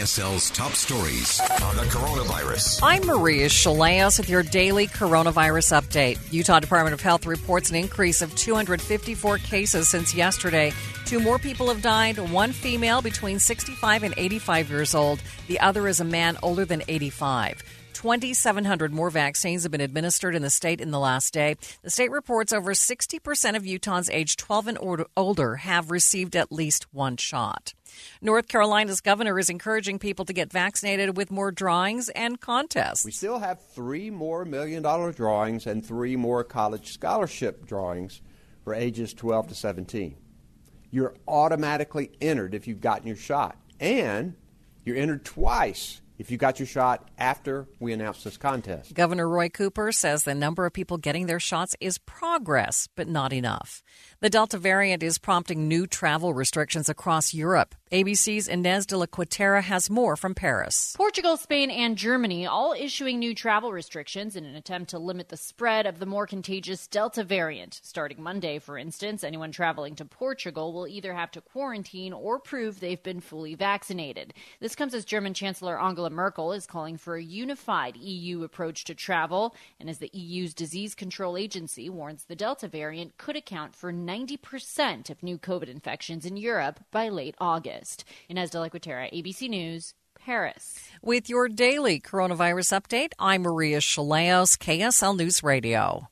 KSL's top stories on the coronavirus. I'm Maria Shilaos with your daily coronavirus update. Utah Department of Health reports an increase of 254 cases since yesterday. Two more people have died, one female between 65 and 85 years old. The other is a man older than 85. 2,700 more vaccines have been administered in the state in the last day. The state reports over 60% of Utahns aged 12 and older have received at least one shot. North Carolina's governor is encouraging people to get vaccinated with more drawings and contests. We still have three more million dollar drawings and three more college scholarship drawings for ages 12 to 17. You're automatically entered if you've gotten your shot, and you're entered twice if you got your shot after we announced this contest. Governor Roy Cooper says the number of people getting their shots is progress, but not enough. The Delta variant is prompting new travel restrictions across Europe. ABC's Ines de la Cuetara has more from Paris. Portugal, Spain, and Germany all issuing new travel restrictions in an attempt to limit the spread of the more contagious Delta variant. Starting Monday, for instance, anyone traveling to Portugal will either have to quarantine or prove they've been fully vaccinated. This comes as German Chancellor Angela Merkel is calling for a unified EU approach to travel, and as the EU's disease control agency warns the Delta variant could account for 90% of new COVID infections in Europe by late August. Ines de la Cuetara, ABC News, Paris. With your daily coronavirus update, I'm Maria Shilaos, KSL News Radio.